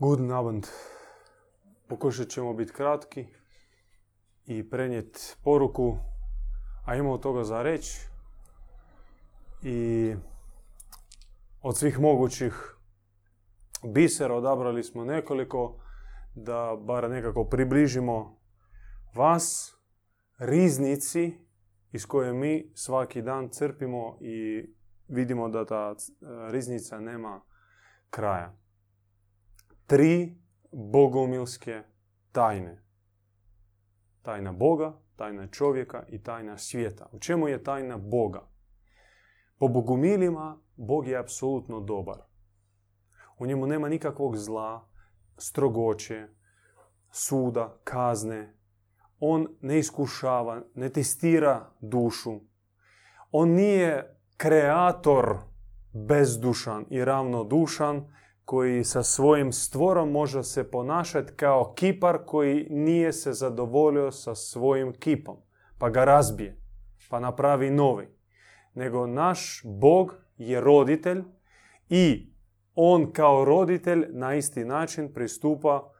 Guten Abend. Pokušat ćemo biti kratki i prenijeti poruku, a imamo toga za reći. I od svih mogućih bisera odabrali smo nekoliko da bar nekako približimo vas, riznici iz koje mi svaki dan crpimo i vidimo da ta riznica nema kraja tri bogomilske tajne. Tajna Boga, tajna čovjeka i tajna svijeta. U čemu je tajna Boga? Po bogomilima Bog je apsolutno dobar. U njemu nema nikakvog zla, strogoće, suda, kazne. On ne iskušava, ne testira dušu. On nije kreator bezdušan i ravnodušan, koji sa svojim stvorom može se ponašati kao kipar koji nije se zadovoljio sa svojim kipom, pa ga razbije, pa napravi novi. Nego naš Bog je roditelj i on kao roditelj na isti način pristupa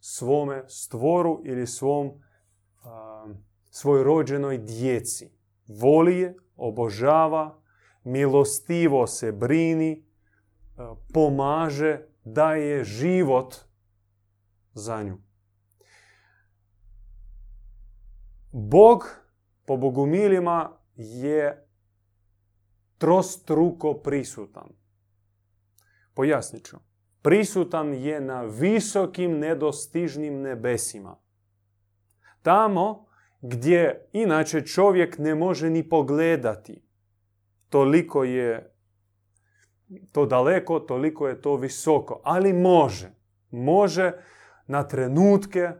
svome stvoru ili svom, svoj rođenoj djeci. Voli je, obožava, milostivo se brini, pomaže, daje život za nju. Bog po bogumilima je trostruko prisutan. Pojasnit ću. Prisutan je na visokim nedostižnim nebesima. Tamo gdje inače čovjek ne može ni pogledati. Toliko je to daleko, toliko je to visoko. Ali može. Može na trenutke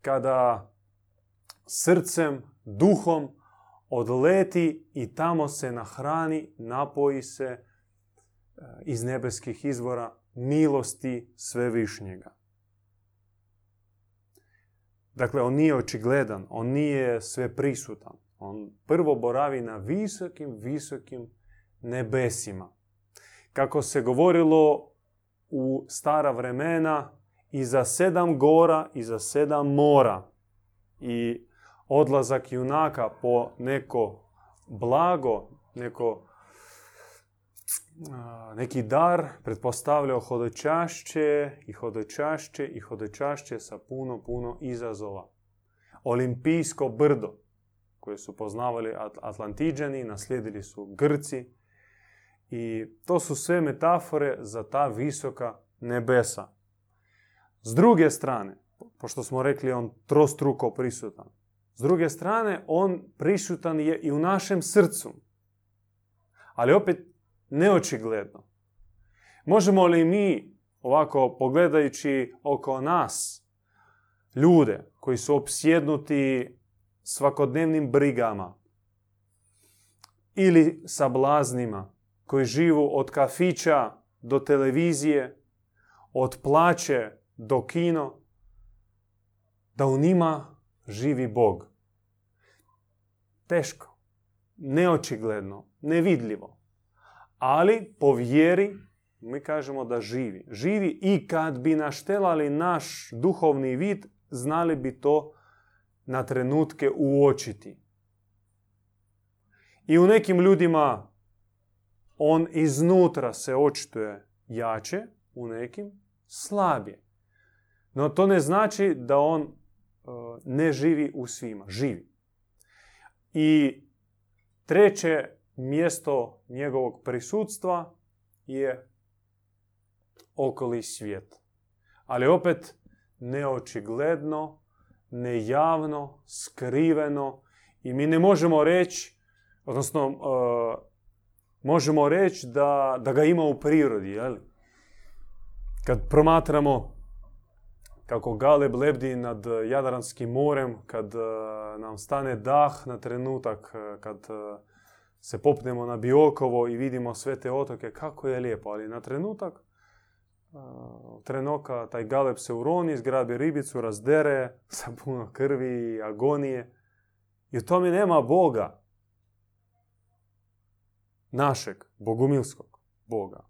kada srcem, duhom odleti i tamo se nahrani, napoji se e, iz nebeskih izvora milosti svevišnjega. Dakle, on nije očigledan, on nije sve prisutan. On prvo boravi na visokim, visokim nebesima kako se govorilo u stara vremena i za sedam gora i za sedam mora. I odlazak junaka po neko blago, neko, neki dar pretpostavljao hodočašće i hodočašće i hodočašće sa puno, puno izazova. Olimpijsko brdo koje su poznavali Atlantiđani, naslijedili su Grci, i to su sve metafore za ta visoka nebesa. S druge strane, pošto smo rekli on trostruko prisutan, s druge strane on prisutan je i u našem srcu. Ali opet neočigledno. Možemo li mi ovako pogledajući oko nas ljude koji su opsjednuti svakodnevnim brigama ili sablaznima koji živu od kafića do televizije, od plaće do kino, da u njima živi Bog. Teško, neočigledno, nevidljivo. Ali po vjeri mi kažemo da živi. Živi i kad bi naštelali naš duhovni vid, znali bi to na trenutke uočiti. I u nekim ljudima on iznutra se očituje jače, u nekim slabije. No to ne znači da on e, ne živi u svima. Živi. I treće mjesto njegovog prisutstva je okoli svijet. Ali opet neočigledno, nejavno, skriveno i mi ne možemo reći, odnosno e, možemo reći da, da ga ima u prirodi. Jel? Kad promatramo kako Galeb lebdi nad Jadranskim morem, kad uh, nam stane dah na trenutak, uh, kad uh, se popnemo na Biokovo i vidimo sve te otoke, kako je lijepo, ali na trenutak trenoka taj Galeb se uroni, zgrabi ribicu, razdere sa puno krvi agonije. I u tome nema Boga našeg bogumilskog Boga.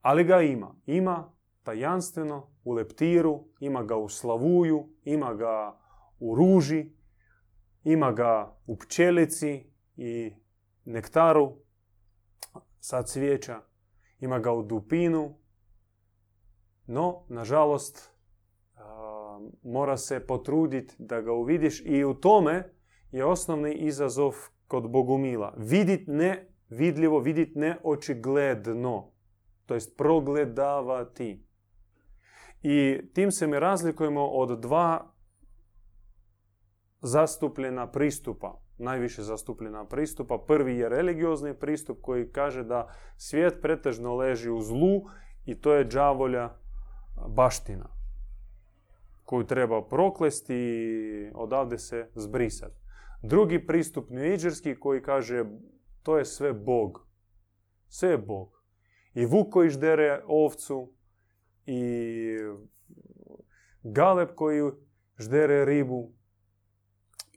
Ali ga ima. Ima tajanstveno u leptiru, ima ga u slavuju, ima ga u ruži, ima ga u pčelici i nektaru sa cvijeća, ima ga u dupinu, no, nažalost, mora se potruditi da ga uvidiš i u tome je osnovni izazov kod Bogumila. Vidit ne vidljivo, vidit ne očigledno. To jest progledavati. I tim se mi razlikujemo od dva zastupljena pristupa. Najviše zastupljena pristupa. Prvi je religiozni pristup koji kaže da svijet pretežno leži u zlu i to je džavolja baština koju treba proklesti i odavde se zbrisati. Drugi pristup njuiđerski koji kaže to je sve Bog. Sve je Bog. I vuk koji ždere ovcu, i galeb koji ždere ribu,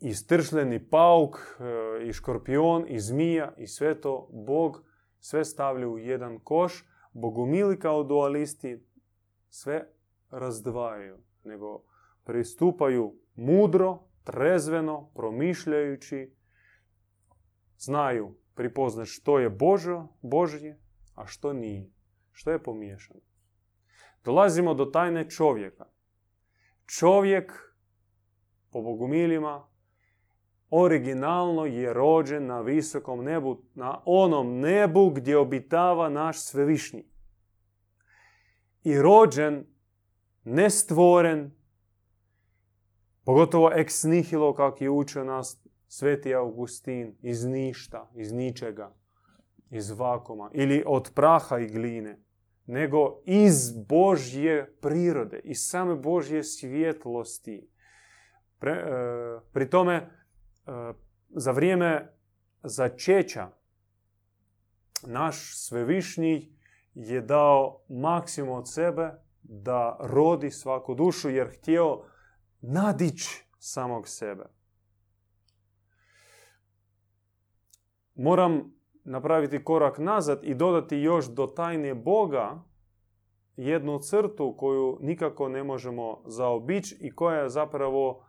i stršljeni pauk, e, i škorpion, i zmija, i sve to Bog sve stavlja u jedan koš. Bogumili kao dualisti sve razdvajaju, nego pristupaju mudro, trezveno, promišljajući, znaju pripoznat što je Božo, Božje, a što nije, što je pomiješano. Dolazimo do tajne čovjeka. Čovjek, po bogumilima, originalno je rođen na visokom nebu, na onom nebu gdje obitava naš svevišnji. I rođen, nestvoren, pogotovo ex nihilo, kak je učio nas Sveti Augustin, iz ništa, iz ničega, iz vakuma, ili od praha i gline, nego iz Božje prirode, iz same Božje svjetlosti. Pre, e, pri tome, e, za vrijeme začeća, naš svevišnji je dao maksimum od sebe da rodi svaku dušu, jer htio nadići samog sebe. moram napraviti korak nazad i dodati još do tajne Boga jednu crtu koju nikako ne možemo zaobići i koja zapravo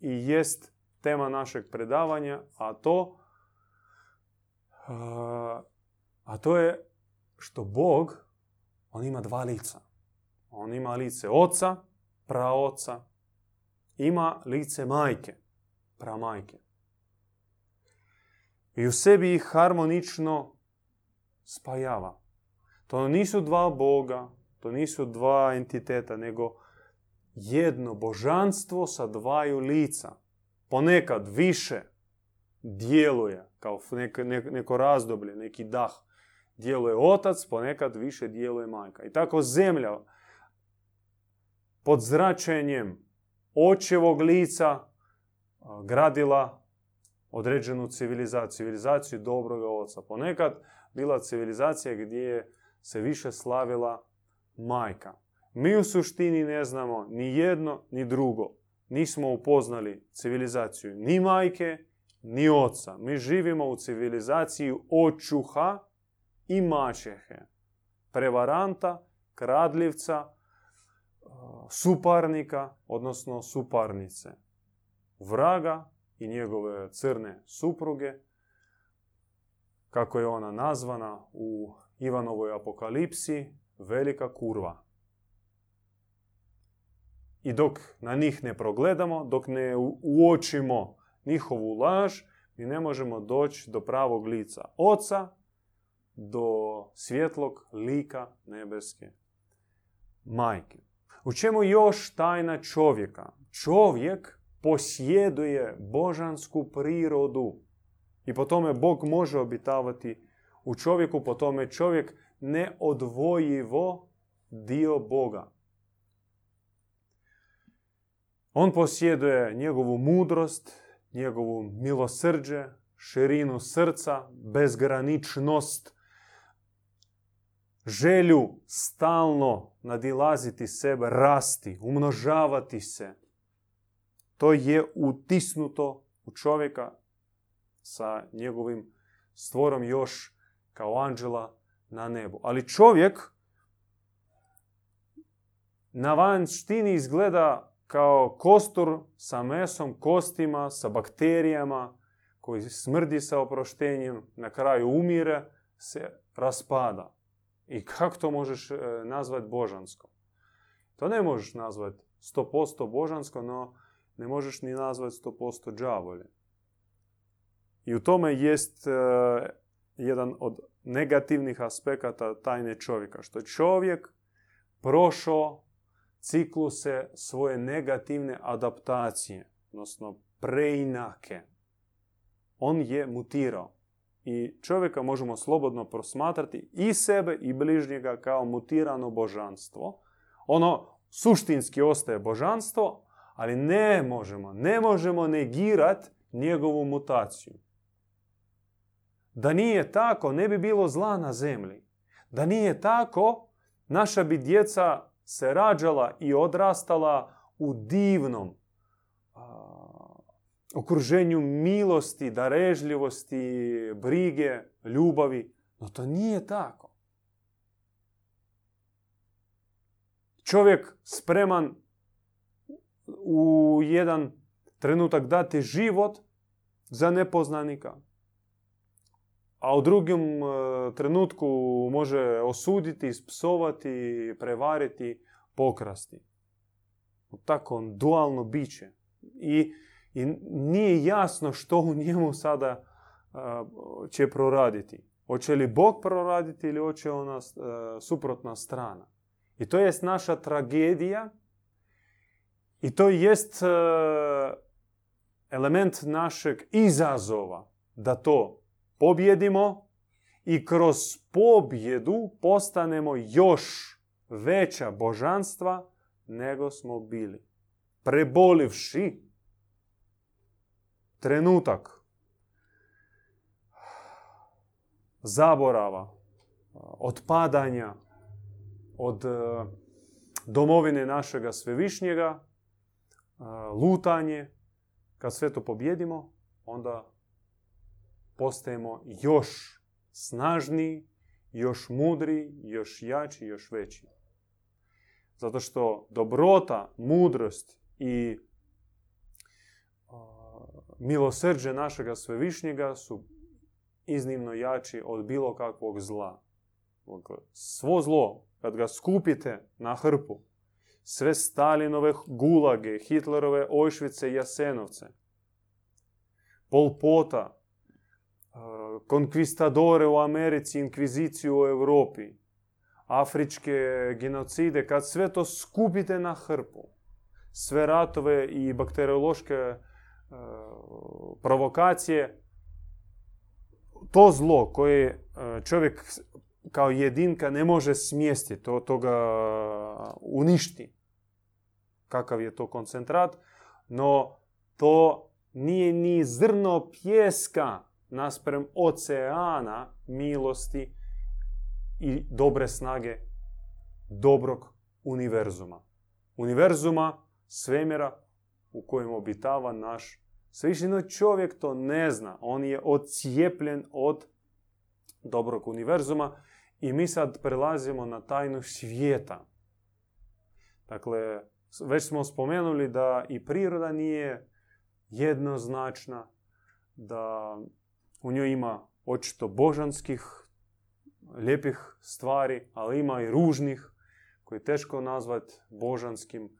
i jest tema našeg predavanja, a to a to je što Bog, on ima dva lica. On ima lice oca, praoca, ima lice majke, pramajke i u sebi ih harmonično spajava. To nisu dva Boga, to nisu dva entiteta, nego jedno božanstvo sa dvaju lica. Ponekad više djeluje, kao neko, neko razdoblje, neki dah. Djeluje otac, ponekad više djeluje majka. I tako zemlja pod zračenjem očevog lica gradila određenu civilizaciju, civilizaciju dobroga oca. Ponekad bila civilizacija gdje se više slavila majka. Mi u suštini ne znamo ni jedno ni drugo. Nismo upoznali civilizaciju ni majke, ni oca. Mi živimo u civilizaciji očuha i mačehe. Prevaranta, kradljivca, suparnika, odnosno suparnice. Vraga i njegove crne supruge, kako je ona nazvana u Ivanovoj apokalipsi, velika kurva. I dok na njih ne progledamo, dok ne uočimo njihovu laž, mi ne možemo doći do pravog lica oca, do svjetlog lika nebeske majke. U čemu još tajna čovjeka? Čovjek posjeduje božansku prirodu. I po tome Bog može obitavati u čovjeku, po tome čovjek neodvojivo dio Boga. On posjeduje njegovu mudrost, njegovu milosrđe, širinu srca, bezgraničnost, želju stalno nadilaziti sebe, rasti, umnožavati se, to je utisnuto u čovjeka sa njegovim stvorom još kao anđela na nebu. Ali čovjek na vanštini izgleda kao kostur sa mesom, kostima, sa bakterijama, koji smrdi sa oproštenjem, na kraju umire, se raspada. I kako to možeš e, nazvati božansko? To ne možeš nazvati 100% božansko, no ne možeš ni nazvati 100% džavolje. I u tome jest e, jedan od negativnih aspekata tajne čovjeka. Što čovjek prošao cikluse svoje negativne adaptacije, odnosno preinake. On je mutirao. I čovjeka možemo slobodno prosmatrati i sebe i bližnjega kao mutirano božanstvo. Ono suštinski ostaje božanstvo, ali ne možemo, ne možemo negirati njegovu mutaciju. Da nije tako, ne bi bilo zla na zemlji. Da nije tako, naša bi djeca se rađala i odrastala u divnom okruženju milosti, darežljivosti, brige, ljubavi. No to nije tako. Čovjek spreman u jedan trenutak dati život za nepoznanika. A u drugom e, trenutku može osuditi, spsovati, prevariti, pokrasti. Tako dualno biće. I i nije jasno što u njemu sada će proraditi. Hoće li Bog proraditi ili hoće ona suprotna strana. I to jest naša tragedija i to jest element našeg izazova da to pobjedimo i kroz pobjedu postanemo još veća božanstva nego smo bili. Prebolivši trenutak zaborava, otpadanja od e, domovine našega svevišnjega, e, lutanje, kad sve to pobjedimo, onda postajemo još snažniji, još mudri, još jači, još veći. Zato što dobrota, mudrost i milosrđe našega svevišnjega su iznimno jači od bilo kakvog zla. Svo zlo, kad ga skupite na hrpu, sve Stalinove gulage, Hitlerove Ojšvice i Jasenovce, Polpota, konkvistadore u Americi, inkviziciju u Europi, afričke genocide, kad sve to skupite na hrpu, sve ratove i bakteriološke E, provokacije, to zlo koje e, čovjek kao jedinka ne može smjestiti, to, to ga uništi. Kakav je to koncentrat, no to nije ni zrno pjeska nasprem oceana milosti i dobre snage dobrog univerzuma. Univerzuma, svemira u kojem obitava naš svevišnji. čovjek to ne zna. On je ocijepljen od dobrog univerzuma i mi sad prelazimo na tajnu svijeta. Dakle, već smo spomenuli da i priroda nije jednoznačna, da u njoj ima očito božanskih, lijepih stvari, ali ima i ružnih koje je teško nazvati božanskim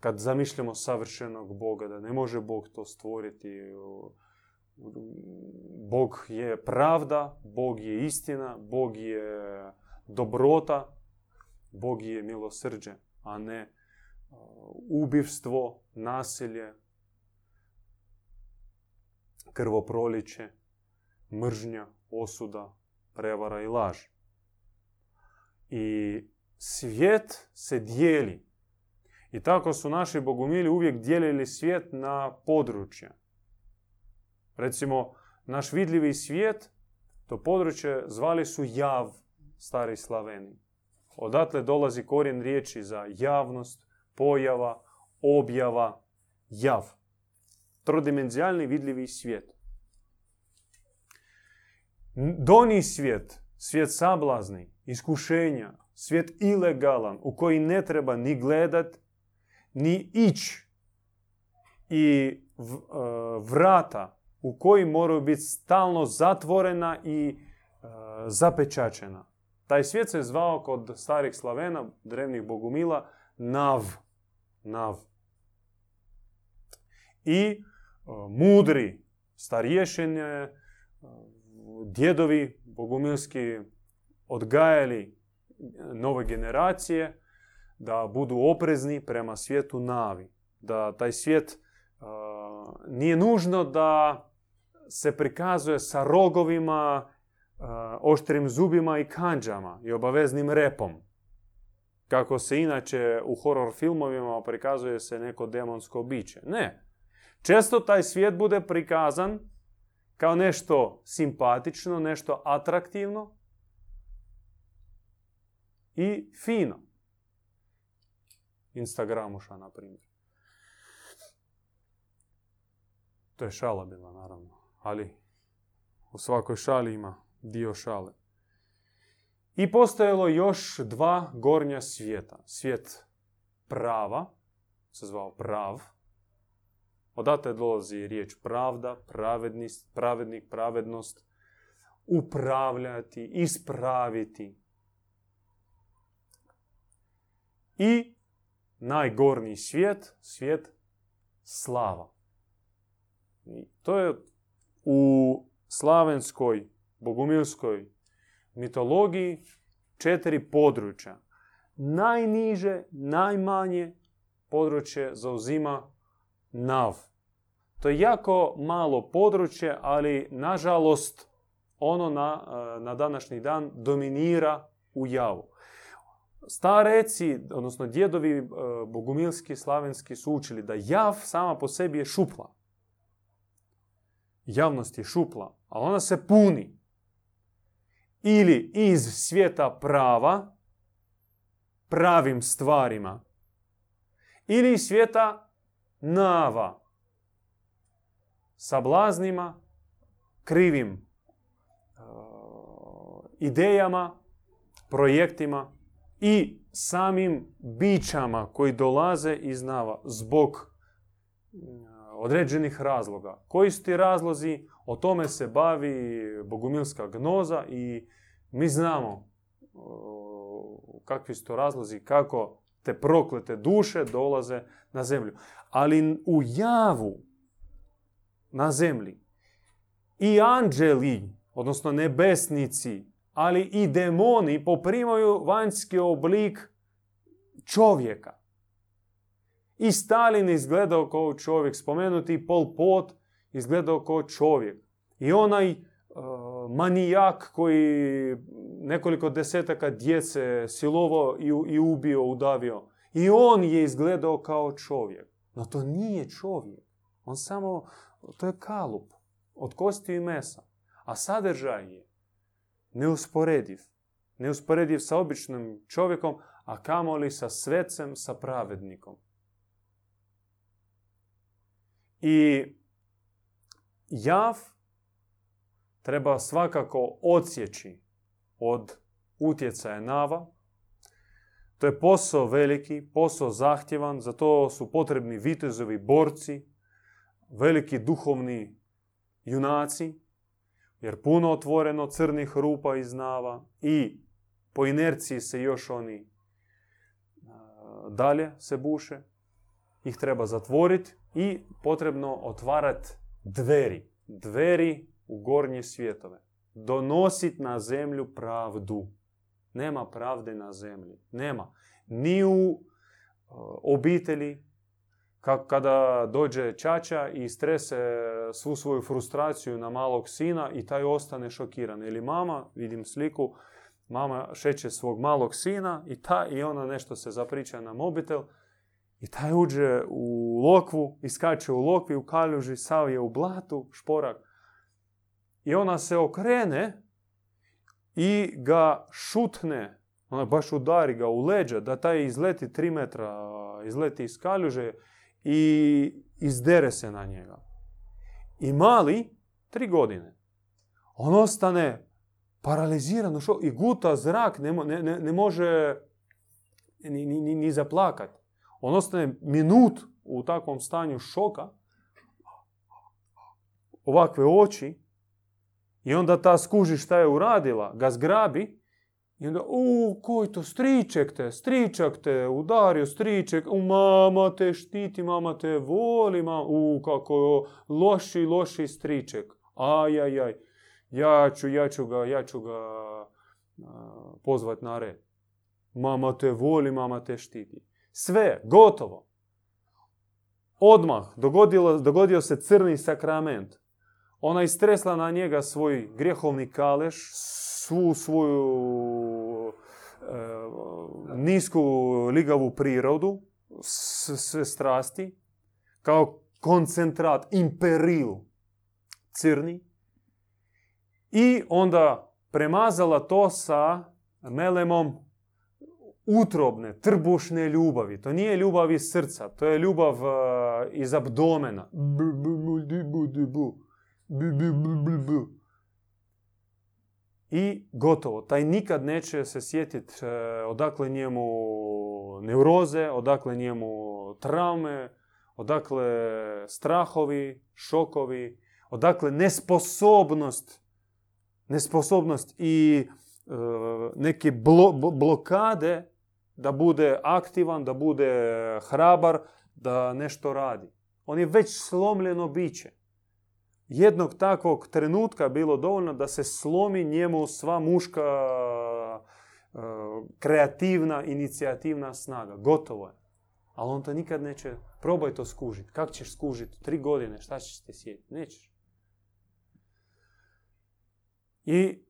kad zamišljamo savršenog Boga, da ne može Bog to stvoriti. Bog je pravda, Bog je istina, Bog je dobrota, Bog je milosrđe, a ne ubivstvo, nasilje, krvoproliće, mržnja, osuda, prevara i laž. I svijet se dijeli i tako su naši bogumili uvijek dijelili svijet na područje. Recimo, naš vidljivi svijet, to područje zvali su jav stari slaveni. Odatle dolazi korijen riječi za javnost, pojava, objava, jav. Trodimenzijalni vidljivi svijet. Doni svijet, svijet sablazni, iskušenja, Svijet ilegalan, u koji ne treba ni gledat, ni ići. I e, vrata u koji moraju biti stalno zatvorena i e, zapečačena. Taj svijet se zvao kod starih Slavena, drevnih bogumila, Nav. Nav. I e, mudri starješenje, djedovi bogumilski odgajali nove generacije da budu oprezni prema svijetu navi. Da taj svijet nije nužno da se prikazuje sa rogovima, oštrim zubima i kanđama i obaveznim repom. Kako se inače u horror filmovima prikazuje se neko demonsko biće. Ne. Često taj svijet bude prikazan kao nešto simpatično, nešto atraktivno i fino. Instagramuša, na primjer. To je šala bila, naravno. Ali u svakoj šali ima dio šale. I postojalo još dva gornja svijeta. Svijet prava, se zvao prav. Odatle dolazi riječ pravda, pravednik, pravednost, upravljati, ispraviti. I najgorniji svijet, svijet slava. I to je u slavenskoj, bogumilskoj mitologiji četiri područja. Najniže, najmanje područje zauzima Nav. To je jako malo područje, ali nažalost ono na, na današnji dan dominira u javu. Stareci, odnosno djedovi e, bogumilski, slavenski su učili da jav sama po sebi je šupla. Javnost je šupla, ali ona se puni. Ili iz svijeta prava, pravim stvarima, ili iz svijeta nava, sablaznima, krivim e, idejama, projektima i samim bićama koji dolaze iz nava zbog mm, određenih razloga. Koji su ti razlozi? O tome se bavi bogumilska gnoza i mi znamo kakvi su to razlozi, kako te proklete duše dolaze na zemlju. Ali u javu na zemlji i anđeli, odnosno nebesnici, ali i demoni poprimaju vanjski oblik čovjeka. I Stalin izgledao kao čovjek, spomenuti Pol Pot izgledao kao čovjek. I onaj uh, manijak koji nekoliko desetaka djece silovao i, i ubio, udavio. I on je izgledao kao čovjek. No to nije čovjek. On samo, to je kalup od kosti i mesa. A sadržaj je neusporediv. Neusporediv sa običnim čovjekom, a kamoli sa svecem, sa pravednikom. I jav treba svakako odsjeći od utjecaja nava. To je posao veliki, posao zahtjevan, za to su potrebni vitezovi borci, veliki duhovni junaci, jer puno otvoreno crnih rupa iz nava i po inerciji se još oni dalje se buše. Ih treba zatvoriti i potrebno otvarati dveri. Dveri u gornje svjetove. Donositi na zemlju pravdu. Nema pravde na zemlji. Nema. Ni u obitelji, kada dođe čača i strese svu svoju frustraciju na malog sina i taj ostane šokiran. Ili mama, vidim sliku, mama šeće svog malog sina i, ta, i ona nešto se zapriča na mobitel i taj uđe u lokvu, iskače u lokvi, u kaljuži, sav je u blatu, šporak. I ona se okrene i ga šutne, ona baš udari ga u leđa, da taj izleti tri metra, izleti iz kaljuže i izdere se na njega. I mali, tri godine, on ostane paralizirano šo, i guta zrak, ne, ne, ne može ni, ni, ni zaplakat. On ostane minut u takvom stanju šoka, ovakve oči, i onda ta skuži šta je uradila, ga zgrabi, i onda, u, koji to, striček te, stričak te, udario striček, u, mama te štiti, mama te voli, mama, u, kako loši, loši striček, aj, aj, aj, ja ću, ja ću ga, ja ću ga pozvat na red. Mama te voli, mama te štiti. Sve, gotovo. Odmah dogodilo, dogodio se crni sakrament. Ona istresla na njega svoj grijehovni kaleš, svu svoju nisku ligavu prirodu, sve strasti, kao koncentrat, imperil crni. I onda premazala to sa melemom utrobne, trbušne ljubavi. To nije ljubav iz srca, to je ljubav uh, iz abdomena. I gotovo. Taj nikad neće se sjetiti uh, odakle njemu neuroze, odakle njemu traume, odakle strahovi, šokovi, odakle nesposobnost, nesposobnost i uh, neke blo, blokade da bude aktivan, da bude hrabar, da nešto radi. On je već slomljeno biće. Jednog takvog trenutka bilo dovoljno da se slomi njemu sva muška e, kreativna, inicijativna snaga. Gotovo je. Ali on to nikad neće. Probaj to skužiti. Kako ćeš skužiti? Tri godine. Šta ćeš te sjetiti? Nećeš. I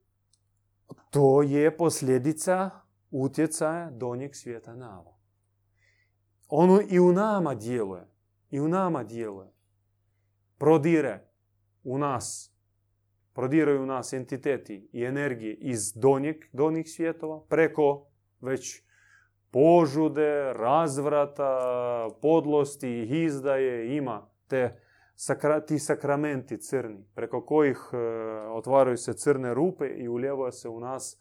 to je posljedica utjecaja donjeg svijeta na ovo. Ono i u nama djeluje. I u nama djeluje. Prodire u nas. Prodiraju u nas entiteti i energije iz donjeg, donjih svjetova preko već požude, razvrata, podlosti, izdaje, ima te ti sakramenti crni, preko kojih e, otvaraju se crne rupe i uljeva se u nas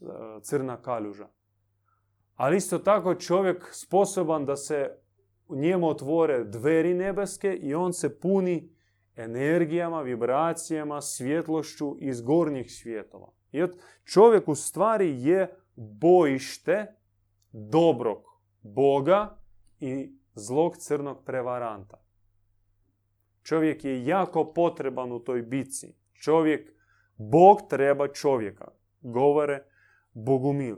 E, crna kaljuža. Ali isto tako čovjek sposoban da se njemu otvore dveri nebeske i on se puni energijama, vibracijama, svjetlošću iz gornjih svjetova. I čovjek u stvari je bojište dobrog Boga i zlog crnog prevaranta. Čovjek je jako potreban u toj bici. Čovjek, Bog treba čovjeka. Govore bogumil.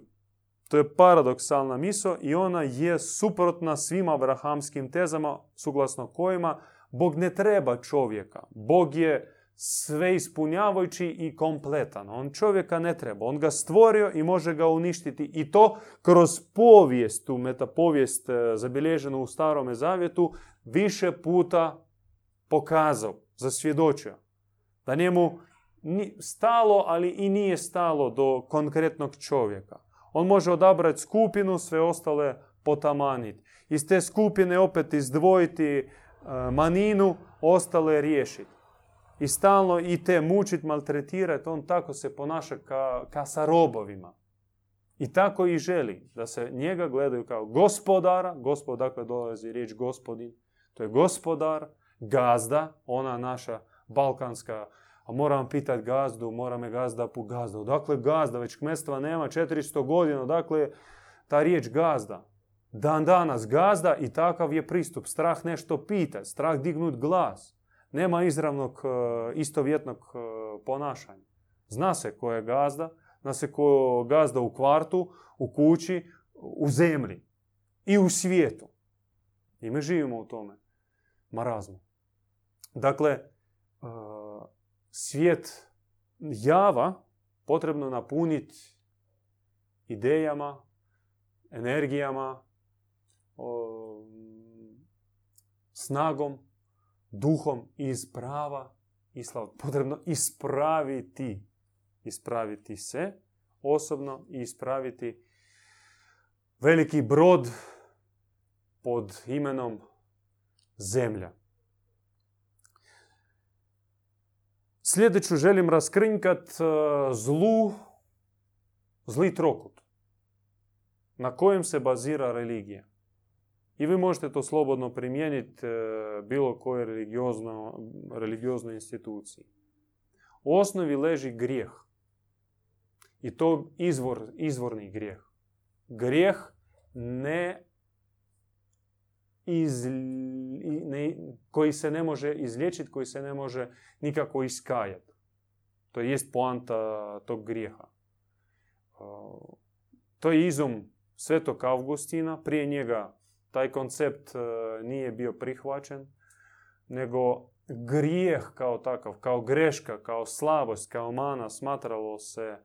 To je paradoksalna miso i ona je suprotna svim abrahamskim tezama, suglasno kojima Bog ne treba čovjeka. Bog je sve ispunjavajući i kompletan. On čovjeka ne treba. On ga stvorio i može ga uništiti. I to kroz povijest, tu metapovijest e, zabilježenu u Starome Zavjetu, više puta pokazao, zasvjedočio. Da njemu stalo, ali i nije stalo do konkretnog čovjeka. On može odabrati skupinu, sve ostale potamaniti. Iz te skupine opet izdvojiti e, maninu, ostale riješiti. I stalno i te mučiti, maltretirati, on tako se ponaša ka, ka sa robovima. I tako i želi da se njega gledaju kao gospodara, gospod, dakle dolazi riječ gospodin, to je gospodar, gazda, ona naša balkanska a moram pitat gazdu, mora me gazda po gazda. Odakle gazda? Već kmestva nema 400 godina. Odakle ta riječ gazda? Dan danas gazda i takav je pristup. Strah nešto pita, strah dignut glas. Nema izravnog e, istovjetnog e, ponašanja. Zna se ko je gazda, zna se ko je gazda u kvartu, u kući, u zemlji i u svijetu. I mi živimo u tome marazmu. Dakle, e, svijet java potrebno napuniti idejama, energijama, snagom, duhom iz prava i slava. Potrebno ispraviti, ispraviti se osobno i ispraviti veliki brod pod imenom zemlja. Sljedeću želim raskrinkat e, zlu Zli trokut. Na kojem se bazira religija? I vi možete to slobodno primijeniti e, bilo kojoj religioznoj instituciji. U osnovi leži grijeh. I to izvor, izvorni grijeh. Grijeh ne, iz, ne koji se ne može izliječiti, koji se ne može nikako iskajati. To jest poanta tog grijeha. To je izum Svetog Augustina. Prije njega taj koncept e, nije bio prihvaćen, nego grijeh kao takav, kao greška, kao slabost, kao mana smatralo se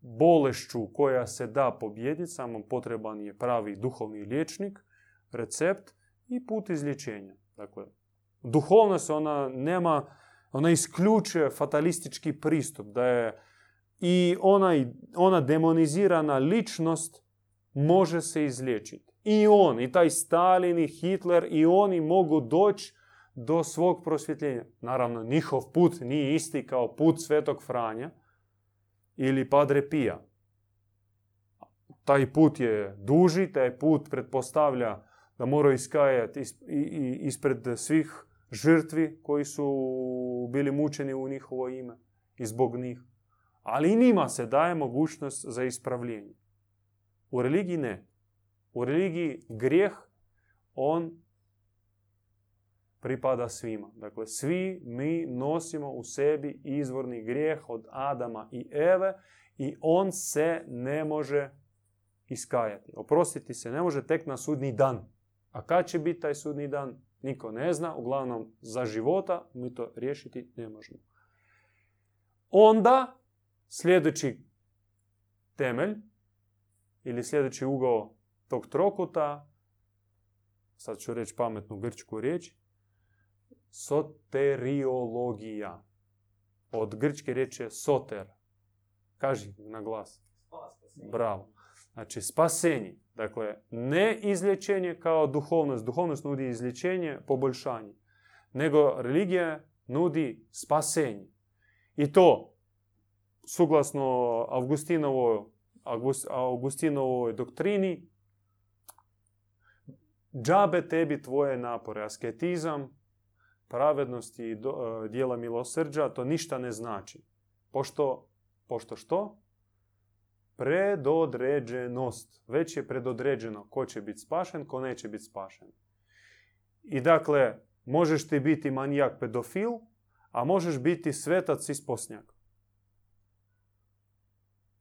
bolešću koja se da pobjediti, samo potreban je pravi duhovni liječnik, recept i put izlječenja. Dakle, duhovnost ona nema, ona isključuje fatalistički pristup, da je i ona, ona demonizirana ličnost može se izliječiti. I on, i taj Stalin, i Hitler, i oni mogu doći do svog prosvjetljenja. Naravno, njihov put nije isti kao put Svetog Franja ili Padre Pija. Taj put je duži, taj put pretpostavlja da moraju iskajati ispred svih žrtvi koji su bili mučeni u njihovo ime i zbog njih. Ali i njima se daje mogućnost za ispravljenje. U religiji ne. U religiji grijeh, on pripada svima. Dakle, svi mi nosimo u sebi izvorni grijeh od Adama i Eve i on se ne može iskajati. Oprostiti se ne može tek na sudni dan. A kad će biti taj sudni dan, niko ne zna. Uglavnom, za života mi to riješiti ne možemo. Onda, sljedeći temelj ili sljedeći ugao tog trokuta, sad ću reći pametnu grčku riječ, soteriologija. Od grčke riječi soter. Kaži na glas. Bravo. Znači, spasenje. Dakle, ne izlječenje kao duhovnost. Duhovnost nudi izlječenje, poboljšanje. Nego religija nudi spasenje. I to, suglasno Augustinovoj, Augustinovoj doktrini, džabe tebi tvoje napore. Asketizam, pravednost i do, e, dijela milosrđa, to ništa ne znači. Pošto, pošto što? Predodređenost. Već je predodređeno ko će biti spašen, ko neće biti spašen. I dakle, možeš ti biti manijak pedofil, a možeš biti svetac isposnjak.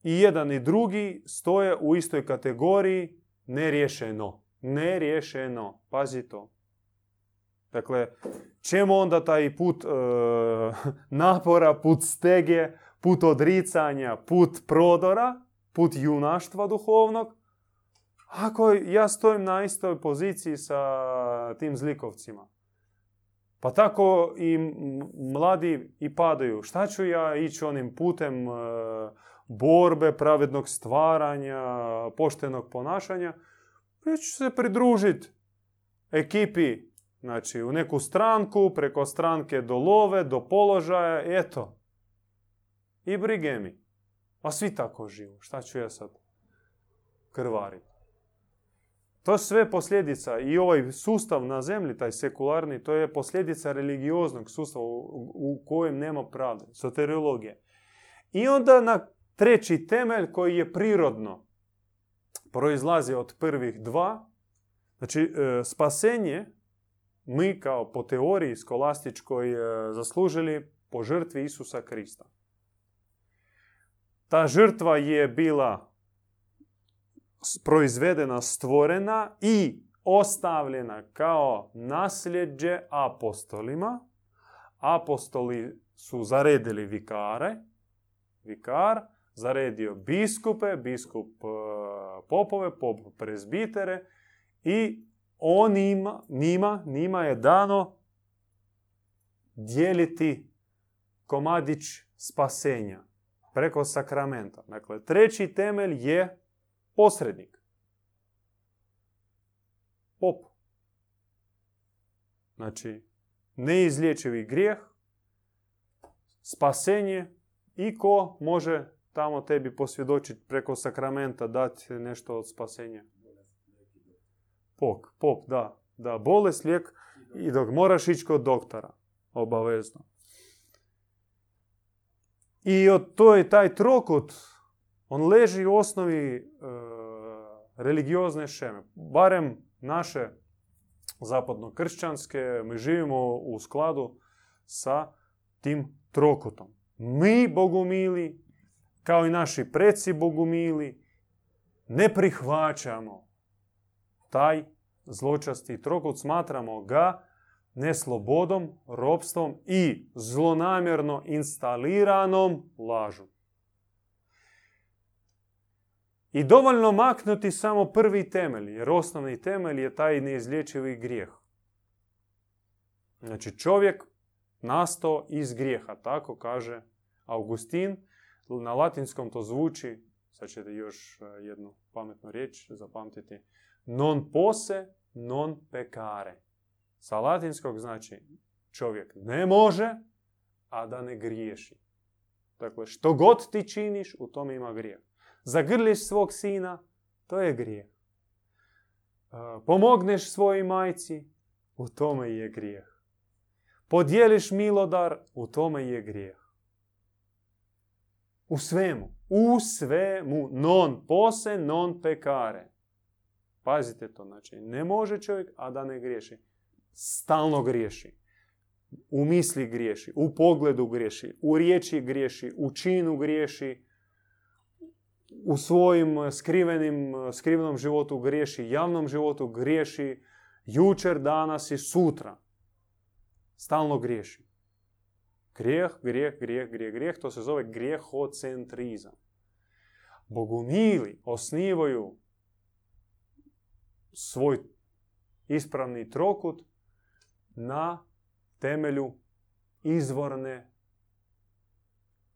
I jedan i drugi stoje u istoj kategoriji neriješeno. Neriješeno. Pazi to. Dakle, čemu onda taj put e, napora, put stege, put odricanja, put prodora, put junaštva duhovnog, ako ja stojim na istoj poziciji sa tim zlikovcima. Pa tako i mladi i padaju. Šta ću ja ići onim putem e, borbe, pravednog stvaranja, poštenog ponašanja? Ja ću se pridružiti ekipi Znači, u neku stranku, preko stranke do love, do položaja, eto. I brige mi. A svi tako živu. Šta ću ja sad krvariti? To sve posljedica i ovaj sustav na zemlji, taj sekularni, to je posljedica religioznog sustava u kojem nema pravde, soteriologije. I onda na treći temelj koji je prirodno proizlazi od prvih dva, znači e, spasenje mi kao po teoriji skolastičkoj e, zaslužili po žrtvi Isusa Krista. Ta žrtva je bila proizvedena, stvorena i ostavljena kao nasljeđe apostolima. Apostoli su zaredili vikare, vikar, zaredio biskupe, biskup e, popove, pop prezbitere i on ima, njima, njima je dano dijeliti komadić spasenja preko sakramenta. Dakle, treći temelj je posrednik. Pop. Znači, neizlječivi grijeh, spasenje i ko može tamo tebi posvjedočiti preko sakramenta, dati nešto od spasenja. Pop, pop, da. Da, bolest, lijek i dok moraš ići kod doktora. Obavezno. I od to taj trokut, on leži u osnovi e, religiozne šeme. Barem naše zapadno-kršćanske, mi živimo u skladu sa tim trokutom. Mi, bogumili, kao i naši preci bogumili, ne prihvaćamo taj zločasti trokut, smatramo ga neslobodom, robstvom i zlonamjerno instaliranom lažom. I dovoljno maknuti samo prvi temelj, jer osnovni temelj je taj neizlječivi grijeh. Znači čovjek nastao iz grijeha, tako kaže Augustin. Na latinskom to zvuči, sad ćete još e, jednu pametnu riječ zapamtiti, non pose, non pecare. Sa latinskog znači čovjek ne može, a da ne griješi. Dakle, što god ti činiš, u tome ima grijeh. Zagrliš svog sina, to je grijeh. E, pomogneš svojoj majci, u tome je grijeh. Podijeliš milodar, u tome je grijeh. U svemu. U svemu. Non pose, non pekare. Pazite to, znači ne može čovjek, a da ne griješi. Stalno griješi. U misli griješi, u pogledu griješi, u riječi griješi, u činu griješi, u svojim skrivenim, skrivenom životu griješi, javnom životu griješi, jučer, danas i sutra. Stalno griješi. Grijeh, grijeh, grijeh, grijeh, grijeh, to se zove grijehocentrizam. Bogumili osnivaju svoj ispravni trokut na temelju izvorne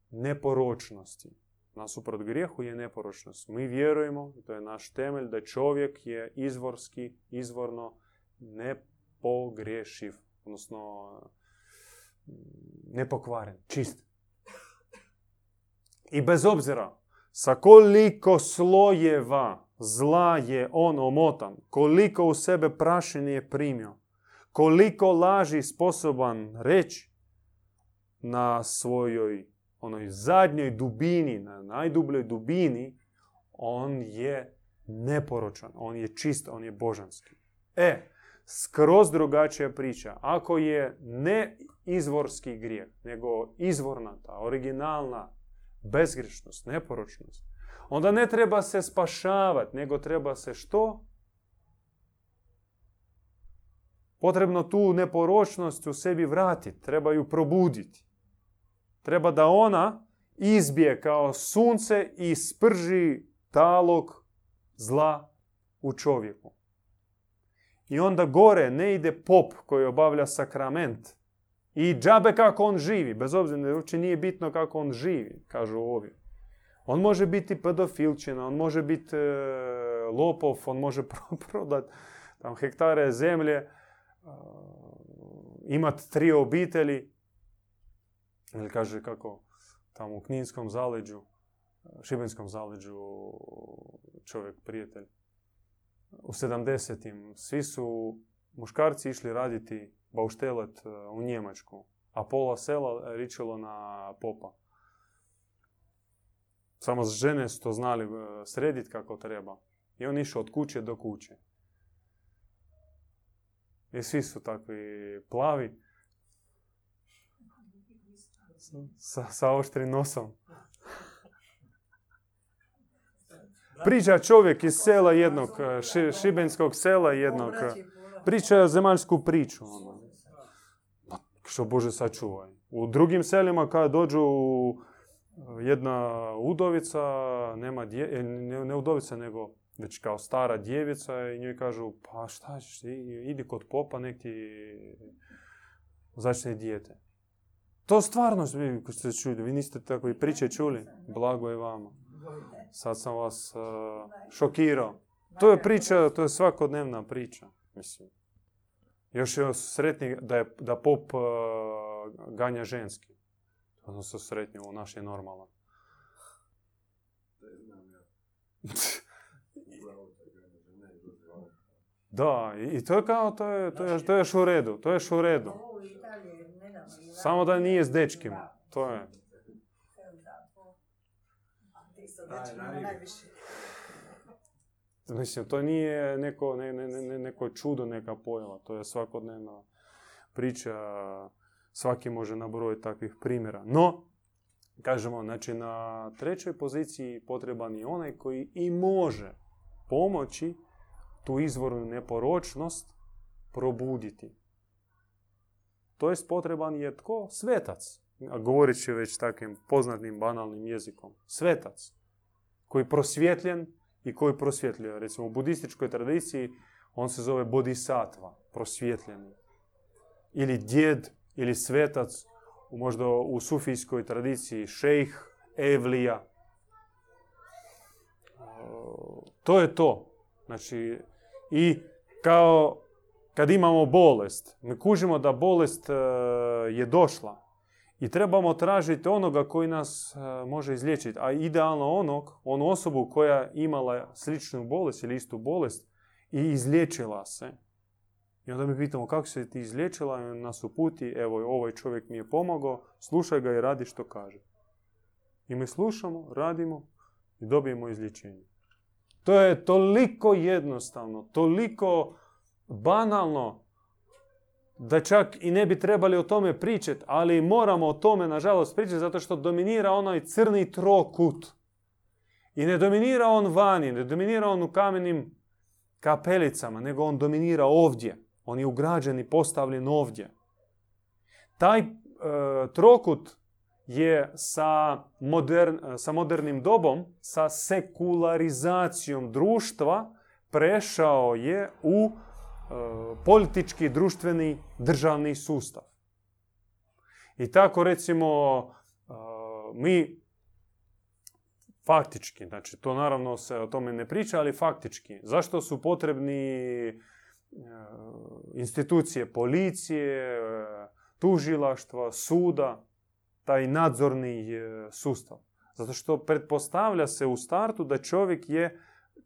neporočnosti. Nasuprot grijehu je neporočnost. Mi vjerujemo, to je naš temelj, da čovjek je izvorski, izvorno nepogrešiv odnosno nepokvaren, čist. I bez obzira sa koliko slojeva zla je on omotan, koliko u sebe prašine je primio, koliko laži sposoban reći na svojoj onoj zadnjoj dubini, na najdubljoj dubini, on je neporočan, on je čist, on je božanski. E, skroz drugačija priča. Ako je ne izvorski grijeh, nego izvorna ta, originalna bezgrišnost, neporočnost, onda ne treba se spašavati, nego treba se što? Potrebno tu neporočnost u sebi vratiti, treba ju probuditi. Treba da ona izbije kao sunce i sprži talog zla u čovjeku. I onda gore ne ide pop koji obavlja sakrament. I džabe kako on živi, bez obzira, uopće nije bitno kako on živi, kažu ovi. On može biti pedofilčina, on može biti e, lopov, on može prodati tam hektare zemlje, uh, imati tri obitelji, ili kaže kako tamo u Kninskom zaleđu, Šibenskom zaleđu čovjek, prijatelj, u 70 svi su muškarci išli raditi bauštelet e, u Njemačku, a pola sela ričilo na popa. Samo žene su to znali e, srediti kako treba. I on išao od kuće do kuće. I svi su takvi plavi. Sa, sa oštrim nosom. Priča čovjek iz sela jednog, e, šibenskog sela jednog. E, priča zemaljsku priču. Ono. Pa, što Bože sačuvaj. U drugim selima kada dođu jedna udovica, nema dje, e, ne udovica nego već kao stara djevica i njoj kažu pa šta ćeš, idi kod popa nek ti začne dijete. To stvarno, vi ste čuli, vi niste takve priče čuli, blago je vama. Sad sam vas uh, šokirao. To je priča, to je svakodnevna priča. Mislim. Još je sretni da, je, da pop uh, ganja ženski. Ono su sretni, u naš je normalan. Da, i to je kao, to je, to je, to je još u redu, to je još u redu. Samo da nije s dečkima, to je. Mislim, to nije neko, ne, ne, ne, neko čudo, neka pojava. To je svakodnevna priča. Svaki može nabrojiti takvih primjera. No, kažemo, znači na trećoj poziciji potreban je onaj koji i može pomoći tu izvornu neporočnost probuditi. To jest potreban je tko? Svetac. A govorit ću već takvim poznatim banalnim jezikom. Svetac. Koji prosvjetljen i koji prosvjetljuje. Recimo u budističkoj tradiciji on se zove bodhisattva, prosvjetljeni. Ili djed, ili svetac, možda u sufijskoj tradiciji šejh, evlija. To je to. Znači, i kao kad imamo bolest, mi kužimo da bolest e, je došla i trebamo tražiti onoga koji nas e, može izliječiti, a idealno onog, onu osobu koja imala sličnu bolest ili istu bolest i izliječila se. I onda mi pitamo kako se ti izliječila i nas uputi, evo ovaj čovjek mi je pomogao, slušaj ga i radi što kaže. I mi slušamo, radimo i dobijemo izlječenje. To je toliko jednostavno, toliko banalno, da čak i ne bi trebali o tome pričati, ali moramo o tome, nažalost, pričati zato što dominira onaj crni trokut. I ne dominira on vani, ne dominira on u kamenim kapelicama, nego on dominira ovdje. On je ugrađen i postavljen ovdje. Taj e, trokut je sa, modern, sa modernim dobom, sa sekularizacijom društva, prešao je u politički, društveni, državni sustav. I tako recimo e, mi faktički, znači to naravno se o tome ne priča, ali faktički, zašto su potrebni e, institucije policije, tužilaštva, suda, taj nadzorni sustav? Zato što pretpostavlja se u startu da čovjek je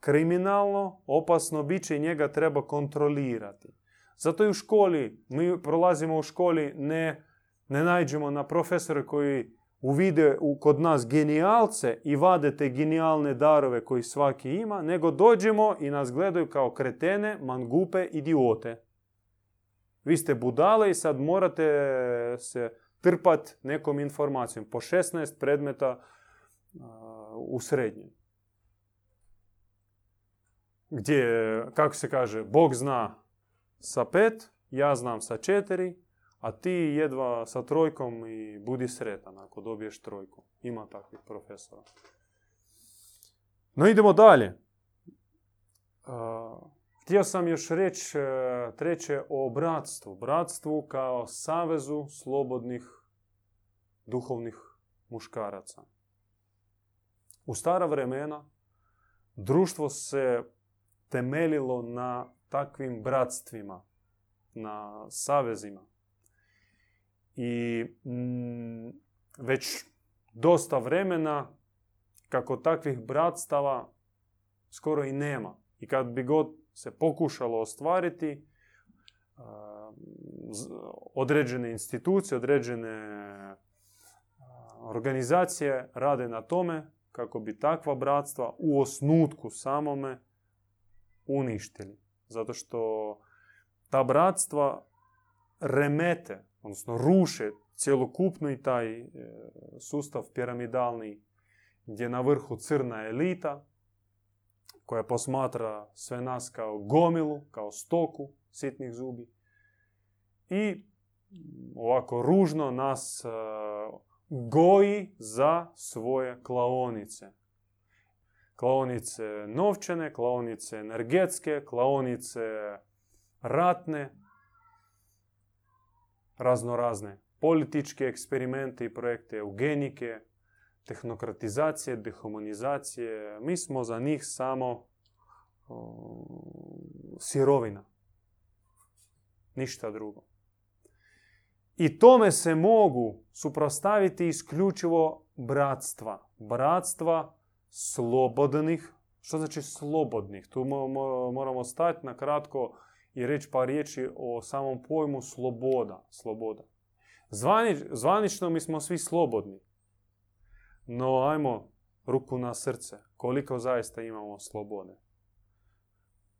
kriminalno, opasno biće i njega treba kontrolirati. Zato i u školi, mi prolazimo u školi, ne, ne nađemo na profesore koji uvide u, kod nas genijalce i vade te genijalne darove koji svaki ima, nego dođemo i nas gledaju kao kretene, mangupe, idiote. Vi ste budale i sad morate se trpat nekom informacijom. Po 16 predmeta u srednjem gdje, kako se kaže, Bog zna sa pet, ja znam sa četiri, a ti jedva sa trojkom i budi sretan ako dobiješ trojku. Ima takvih profesora. No idemo dalje. htio sam još reći e, treće o bratstvu. Bratstvu kao savezu slobodnih duhovnih muškaraca. U stara vremena društvo se temeljilo na takvim bratstvima, na savezima. I mm, već dosta vremena kako takvih bratstava skoro i nema. I kad bi god se pokušalo ostvariti, određene institucije, određene organizacije rade na tome kako bi takva bratstva u osnutku samome uništili. Zato što ta bratstva remete, odnosno ruše cjelokupno i taj e, sustav piramidalni gdje na vrhu crna elita koja posmatra sve nas kao gomilu, kao stoku sitnih zubi i ovako ružno nas e, goji za svoje klaonice klaonice novčane, klaonice energetske, klaonice ratne, raznorazne političke eksperimente i projekte eugenike, tehnokratizacije, dehumanizacije. Mi smo za njih samo sirovina. Ništa drugo. I tome se mogu suprostaviti isključivo bratstva. Bratstva slobodnih Što znači slobodnih? Tu moramo stati na kratko i reći par riječi o samom pojmu sloboda. sloboda. zvanično mi smo svi slobodni. No, ajmo ruku na srce. Koliko zaista imamo slobode?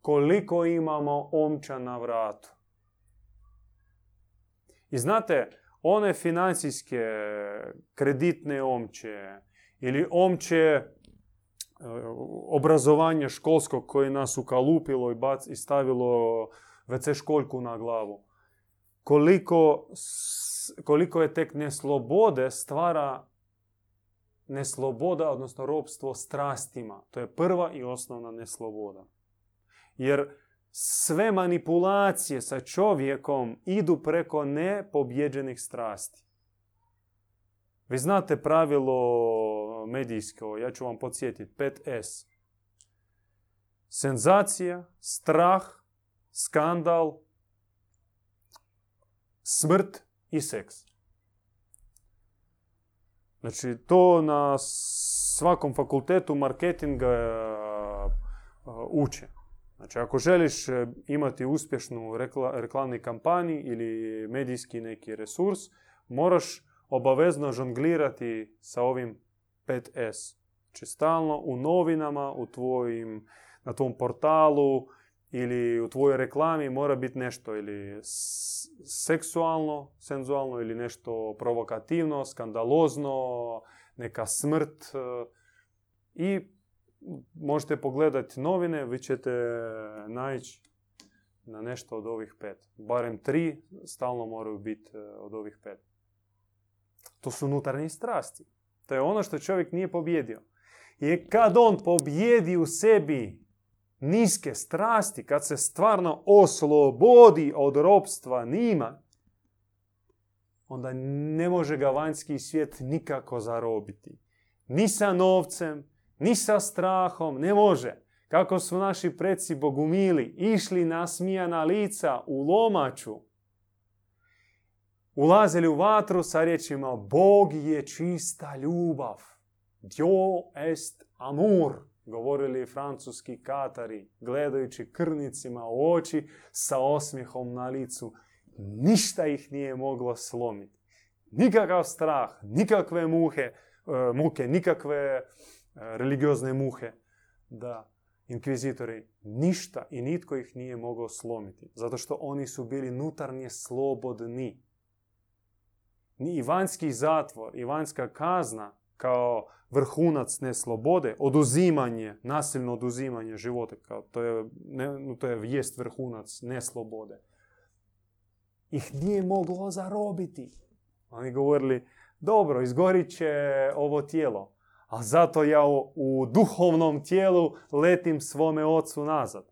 Koliko imamo omča na vratu? I znate, one financijske kreditne omče ili omče e, obrazovanja školskog koje nas ukalupilo i, bac, i stavilo WC školjku na glavu. Koliko, koliko je tek neslobode stvara nesloboda, odnosno ropstvo strastima. To je prva i osnovna nesloboda. Jer sve manipulacije sa čovjekom idu preko nepobjeđenih strasti. Vi znate pravilo medijsko, ja ću vam podsjetiti, 5S. Senzacija, strah, skandal, smrt i seks. Znači, to na svakom fakultetu marketinga uče. Znači, ako želiš e, imati uspješnu reklamni kampanji ili medijski neki resurs, moraš obavezno žonglirati sa ovim 5S. Znači, stalno u novinama, u tvojim, na tvom portalu ili u tvojoj reklami mora biti nešto ili seksualno, senzualno ili nešto provokativno, skandalozno, neka smrt e, i možete pogledati novine, vi ćete naići na nešto od ovih pet. Barem tri stalno moraju biti e, od ovih pet. To su unutarnje strasti. To je ono što čovjek nije pobjedio. I kad on pobjedi u sebi niske strasti, kad se stvarno oslobodi od ropstva nima, onda ne može ga vanjski svijet nikako zarobiti. Ni sa novcem, ni sa strahom, ne može. Kako su naši preci bogumili išli na smijana lica u lomaču, ulazili u vatru sa riječima Bog je čista ljubav. Dio est amur, govorili francuski katari, gledajući krnicima u oči sa osmijehom na licu. Ništa ih nije moglo slomiti. Nikakav strah, nikakve muhe, e, muke, nikakve religiozne muhe, da inkvizitori ništa i nitko ih nije mogao slomiti. Zato što oni su bili nutarnje slobodni. Ni vanjski zatvor i vanjska kazna kao vrhunac neslobode, oduzimanje, nasilno oduzimanje života, kao to je, ne, to je vijest vrhunac neslobode, ih nije moglo zarobiti. Oni govorili, dobro, izgorit će ovo tijelo, a zato ja u, duhovnom tijelu letim svome ocu nazad.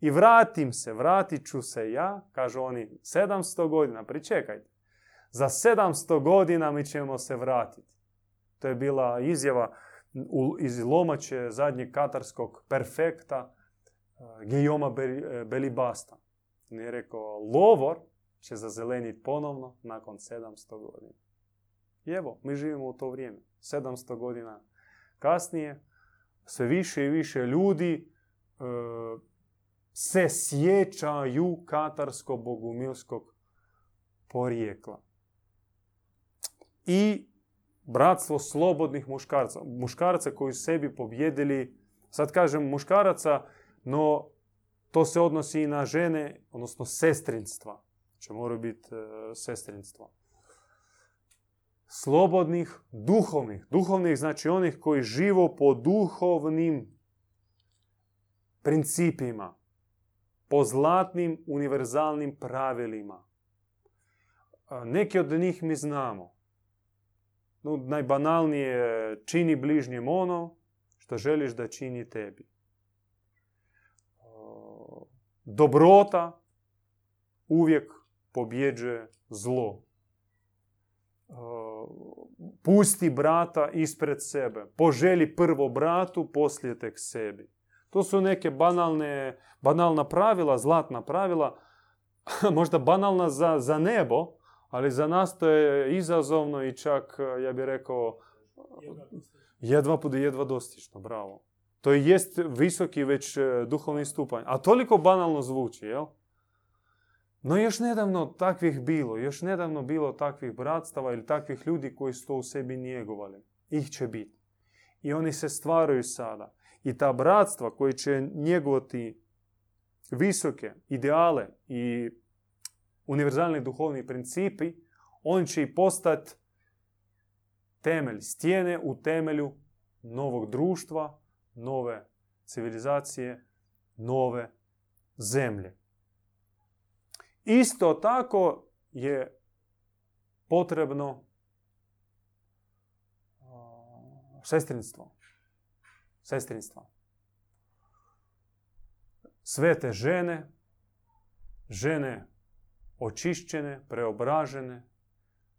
I vratim se, vratit ću se ja, kažu oni, 700 godina, pričekajte. Za 700 godina mi ćemo se vratiti. To je bila izjava iz Lomače zadnjeg katarskog perfekta uh, Gijoma Belibasta. On je rekao, lovor će zazeleniti ponovno nakon 700 godina. I evo, mi živimo u to vrijeme. 700 godina kasnije, sve više i više ljudi e, se sjećaju katarsko-bogumilskog porijekla. I bratstvo slobodnih muškarca. Muškaraca koji sebi pobjedili, sad kažem muškaraca, no to se odnosi i na žene, odnosno sestrinstva. Znači moraju biti e, sestrinstva slobodnih duhovnih. Duhovnih znači onih koji živo po duhovnim principima, po zlatnim univerzalnim pravilima. Neki od njih mi znamo. No, najbanalnije čini bližnjem ono što želiš da čini tebi. Dobrota uvijek pobjeđuje zlo pusti brata ispred sebe. Poželi prvo bratu, poslije tek sebi. To su neke banalne, banalna pravila, zlatna pravila, možda banalna za, za nebo, ali za nas to je izazovno i čak, ja bih rekao, jedva jedva dostično, bravo. To jest visoki već e, duhovni stupanj. A toliko banalno zvuči, jel? No još nedavno takvih bilo, još nedavno bilo takvih bratstava ili takvih ljudi koji su to u sebi njegovali. Ih će biti. I oni se stvaraju sada. I ta bratstva koji će njegovati visoke ideale i univerzalni duhovni principi, on će i postati temelj, stijene u temelju novog društva, nove civilizacije, nove zemlje. Isto tako je potrebno sestrinstvo. Sestrinstvo. Svete žene, žene očišćene, preobražene,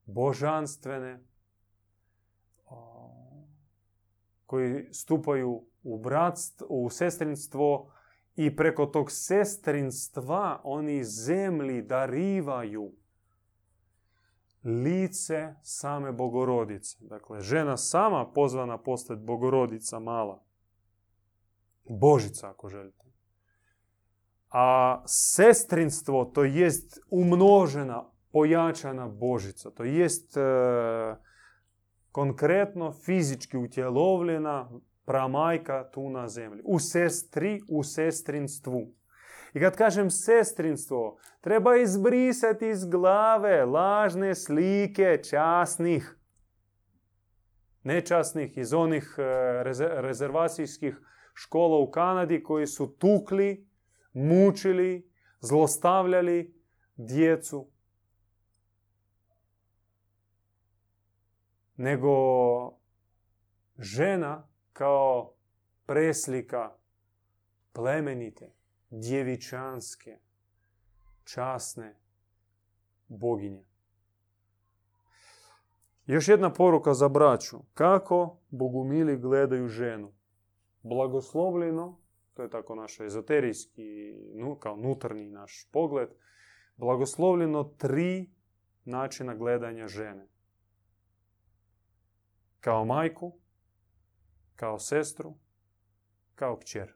božanstvene, koji stupaju u bratstvo, u sestrinstvo i preko tog sestrinstva oni zemlji darivaju lice same bogorodice. Dakle, žena sama pozvana postati bogorodica mala. Božica, ako želite. A sestrinstvo to jest umnožena, pojačana Božica. To jest e, konkretno fizički utjelovljena pramajka tu na zemlji. U sestri, u sestrinstvu. I kad kažem sestrinstvo, treba izbrisati iz glave lažne slike časnih, nečasnih iz onih e, rezervacijskih škola u Kanadi koji su tukli, mučili, zlostavljali djecu. Nego žena kao preslika plemenite, djevičanske, časne boginje. Još jedna poruka za braću. Kako bogumili gledaju ženu? Blagoslovljeno, to je tako naš ezoterijski, kao nutarnji naš pogled, blagoslovljeno tri načina gledanja žene. Kao majku, kao sestru, kao kćer.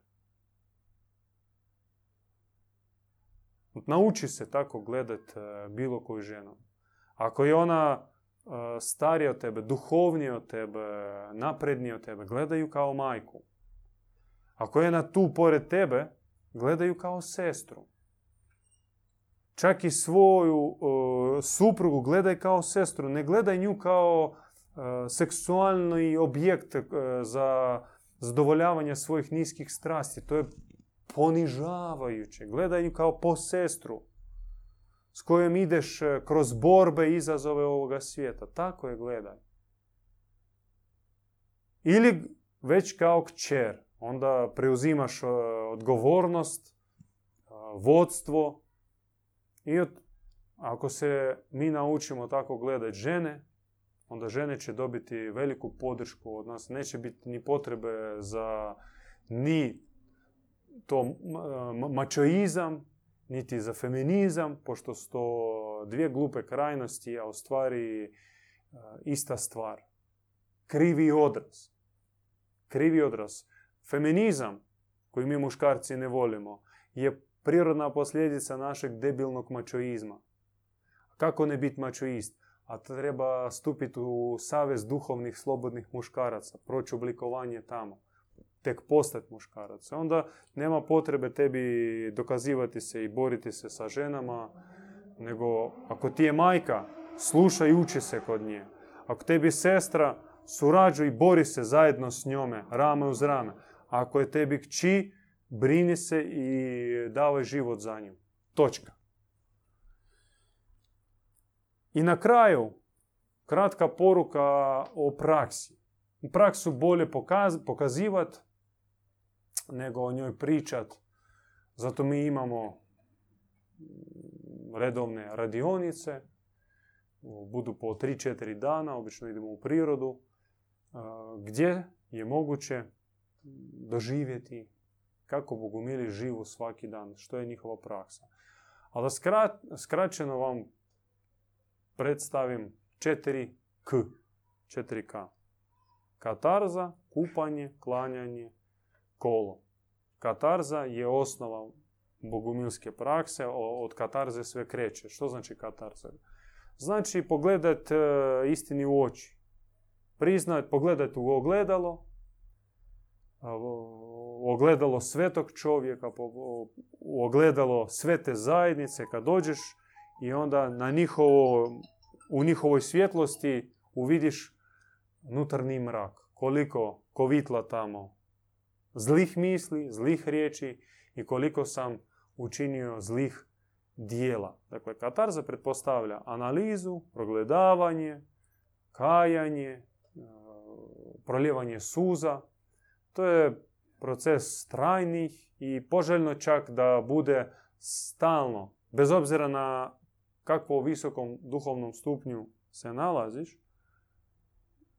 Nauči se tako gledat e, bilo koju ženu. Ako je ona e, starija od tebe, duhovnija od tebe, naprednija od tebe, gledaju kao majku. Ako je ona tu pored tebe, gledaju kao sestru. Čak i svoju e, suprugu gledaj kao sestru, ne gledaj nju kao seksualni objekt za zadovoljavanje svojih niskih strasti. To je ponižavajuće. Gledaj kao po sestru s kojom ideš e, kroz borbe i izazove ovoga svijeta. Tako je gledaj. Ili već kao kćer. Onda preuzimaš e, odgovornost, e, vodstvo. I ako se mi naučimo tako gledati žene, onda žene će dobiti veliku podršku od nas. Neće biti ni potrebe za ni to mačoizam, niti za feminizam, pošto su to dvije glupe krajnosti, a u stvari e, ista stvar. Krivi odraz. Krivi odraz. Feminizam, koji mi muškarci ne volimo, je prirodna posljedica našeg debilnog mačoizma. Kako ne biti mačoist? A treba stupiti u savez duhovnih slobodnih muškaraca, proći oblikovanje tamo tek postati muškarac. Onda nema potrebe tebi dokazivati se i boriti se sa ženama, nego ako ti je majka, slušaj i uči se kod nje. Ako tebi sestra, surađuj i bori se zajedno s njome, rame uz rame. Ako je tebi kći, brini se i davaj život za nju. Točka. I na kraju, kratka poruka o praksi. Praksu bolje pokazivati nego o njoj pričat. Zato mi imamo redovne radionice, budu po 3-4 dana, obično idemo u prirodu, gdje je moguće doživjeti kako bogumili živu svaki dan, što je njihova praksa. A da skraćeno vam predstavim 4 K, 4 K. Katarza, kupanje, klanjanje, kolo. Katarza je osnova bogumilske prakse, od katarze sve kreće. Što znači katarza? Znači pogledat e, istini u oči. Priznat, pogledat u ogledalo, ogledalo svetog čovjeka, ogledalo svete zajednice kad dođeš i onda na njihovo, u njihovoj svjetlosti uvidiš unutarnji mrak. Koliko kovitla tamo zlih misli, zlih riječi i koliko sam učinio zlih dijela. Dakle, katarza pretpostavlja analizu, progledavanje, kajanje, proljevanje suza. To je proces trajnih i poželjno čak da bude stalno, bez obzira na kakvom visokom duhovnom stupnju se nalaziš,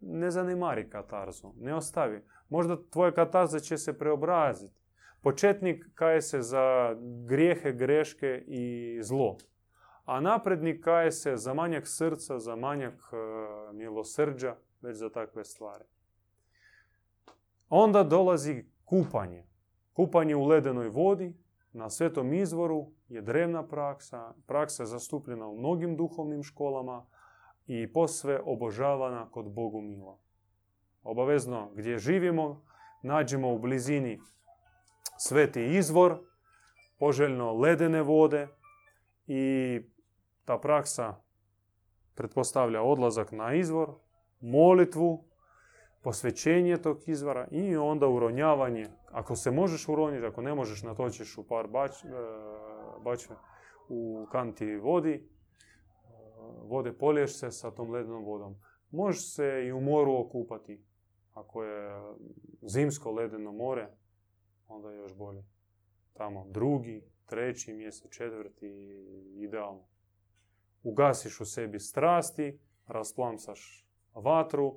ne zanimari katarzu, ne ostavi. Možda tvoja katarza će se preobraziti. Početnik kaje se za grijehe, greške i zlo. A naprednik kaje se za manjak srca, za manjak e, milosrđa, već za takve stvari. Onda dolazi kupanje. Kupanje u ledenoj vodi, na svetom izvoru je drevna praksa, praksa zastupljena u mnogim duhovnim školama i posve obožavana kod Bogu mila. Obavezno gdje živimo, nađemo u blizini sveti izvor, poželjno ledene vode i ta praksa pretpostavlja odlazak na izvor, molitvu, posvećenje tog izvora i onda uronjavanje. Ako se možeš uroniti, ako ne možeš, natočiš u par bač, e, bačve u kanti vodi, e, vode poliješ se sa tom ledenom vodom. Možeš se i u moru okupati. Ako je zimsko ledeno more, onda je još bolje. Tamo drugi, treći mjesec, četvrti, idealno. Ugasiš u sebi strasti, rasplamsaš vatru,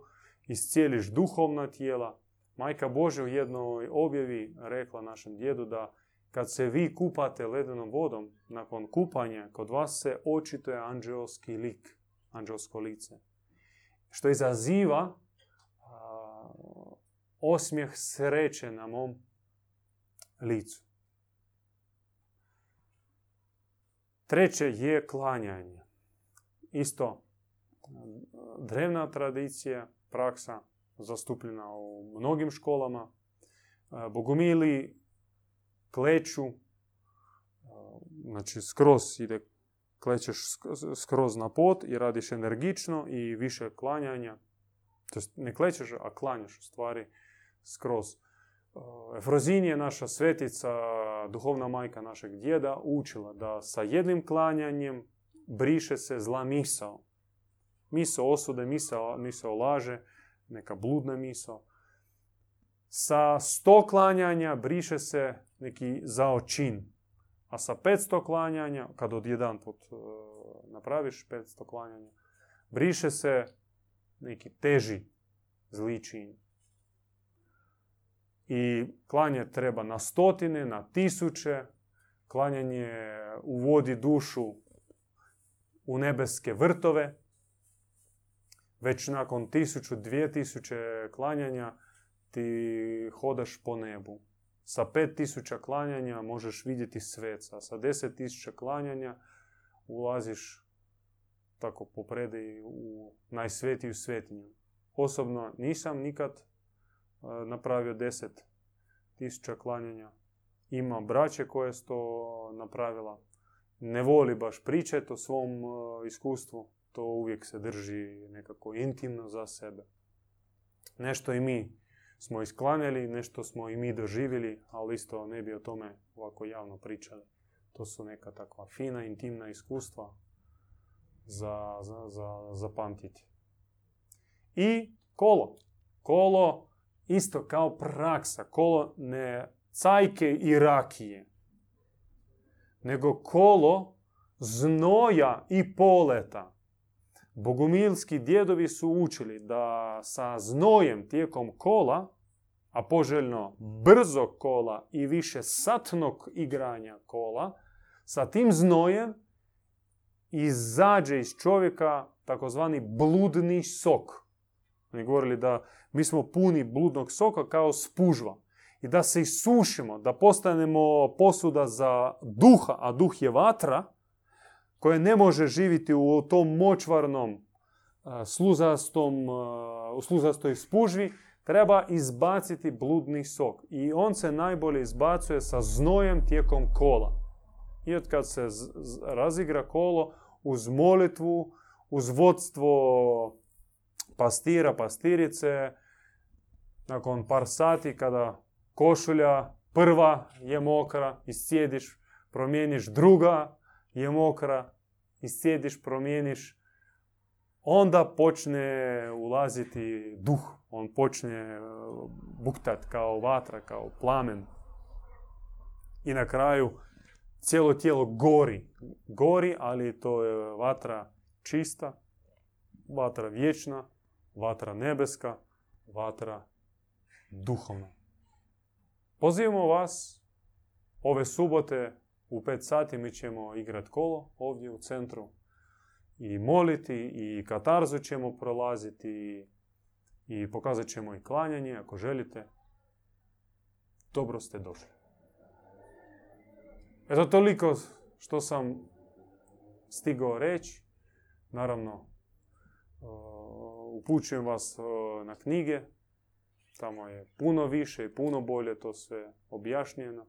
iscijeliš duhovna tijela. Majka Božja u jednoj objavi rekla našem djedu da kad se vi kupate ledenom vodom, nakon kupanja, kod vas se očituje anđelski lik, anđelsko lice. Što izaziva osmijeh sreće na mom licu. Treće je klanjanje. Isto drevna tradicija, praksa zastupljena u mnogim školama. Bogumili kleću, znači skroz ide, klećeš skroz na pot i radiš energično i više klanjanja. To ne klećeš, a klanjaš u stvari skroz. Efrozin je naša svetica, duhovna majka našeg djeda, učila da sa jednim klanjanjem briše se zla misao. Misao osude, misao, misao laže, neka bludna misao. Sa sto klanjanja briše se neki zaočin. A sa 500 klanjanja, kad od jedan put e, napraviš 500 klanjanja, briše se neki teži zli čin. I klanje treba na stotine, na tisuće. Klanjanje uvodi dušu u nebeske vrtove. Već nakon tisuću, dvije tisuće klanjanja ti hodaš po nebu. Sa pet tisuća klanjanja možeš vidjeti sveca. Sa deset tisuća klanjanja ulaziš tako po predaji u najsvetiju svetinju. Osobno nisam nikad napravio deset tisuća klanjanja. Ima braće koje su to napravila. Ne voli baš pričati o svom iskustvu. To uvijek se drži nekako intimno za sebe. Nešto i mi smo isklanjali, nešto smo i mi doživjeli, ali isto ne bi o tome ovako javno pričali. To su neka takva fina, intimna iskustva za, za, za zapamtiti. I kolo. Kolo isto kao praksa. Kolo ne cajke i rakije, nego kolo znoja i poleta. Bogumilski djedovi su učili da sa znojem tijekom kola, a poželjno brzo kola i više satnog igranja kola, sa tim znojem izađe iz čovjeka takozvani bludni sok. Oni govorili da mi smo puni bludnog soka kao spužva. i da se isušimo, da postanemo posuda za duha, a duh je vatra, koje ne može živjeti u tom močvarnom, sluzastom, u sluzastoj spužvi, treba izbaciti bludni sok. I on se najbolje izbacuje sa znojem tijekom kola. I od kad se razigra kolo, uz molitvu, uz vodstvo pastira, pastirice, nakon par sati kada košulja prva je mokra, iscijediš, promijeniš druga je mokra, iscijediš, promijeniš, onda počne ulaziti duh, on počne uh, buktat kao vatra, kao plamen. I na kraju cijelo tijelo gori. Gori, ali to je vatra čista, vatra vječna, vatra nebeska, vatra duhovna. Pozivamo vas ove subote u pet sati mi ćemo igrati kolo ovdje u centru i moliti i katarzu ćemo prolaziti i pokazat ćemo i klanjanje ako želite. Dobro ste došli. Eto toliko što sam stigao reći. Naravno, upućujem vas na knjige. Tamo je puno više i puno bolje to sve objašnjeno.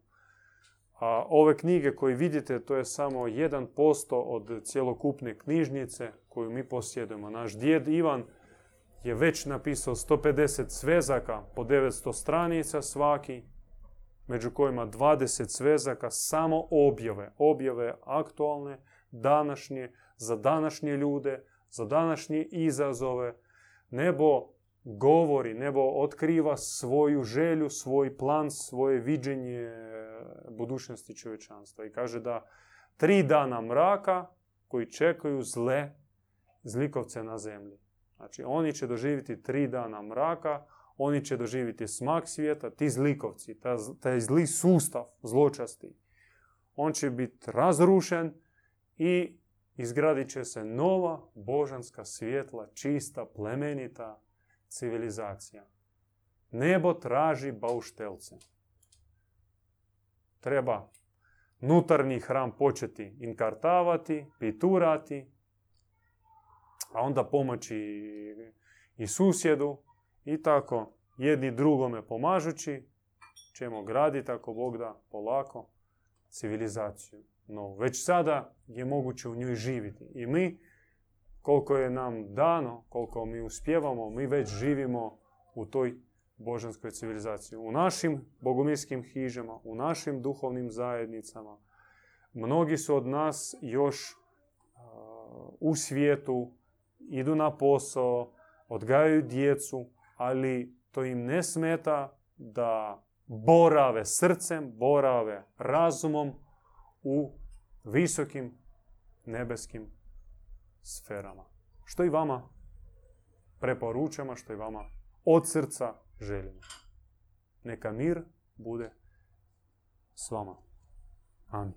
A ove knjige koje vidite, to je samo 1% od cjelokupne knjižnice koju mi posjedujemo. Naš djed Ivan je već napisao 150 svezaka po 900 stranica svaki, među kojima 20 svezaka samo objave. Objave aktualne, današnje, za današnje ljude, za današnje izazove. Nebo govori, nebo otkriva svoju želju, svoj plan, svoje viđenje budućnosti čovječanstva. I kaže da tri dana mraka koji čekaju zle zlikovce na zemlji. Znači, oni će doživjeti tri dana mraka, oni će doživjeti smak svijeta, ti zlikovci, taj zli sustav zločasti. On će biti razrušen i izgradit će se nova božanska svjetla, čista, plemenita civilizacija. Nebo traži bauštelce. Treba nutarnji hram početi inkartavati, piturati, a onda pomoći i susjedu i tako jedni drugome pomažući ćemo graditi ako Bog da polako civilizaciju. No već sada je moguće u njoj živjeti i mi koliko je nam dano, koliko mi uspjevamo, mi već živimo u toj božanskoj civilizaciji. U našim bogomirskim hižama, u našim duhovnim zajednicama. Mnogi su od nas još u svijetu, idu na posao, odgajaju djecu, ali to im ne smeta da borave srcem, borave razumom u visokim nebeskim sferama. Što i vama preporučamo, što i vama od srca želimo. Neka mir bude s vama. Amin.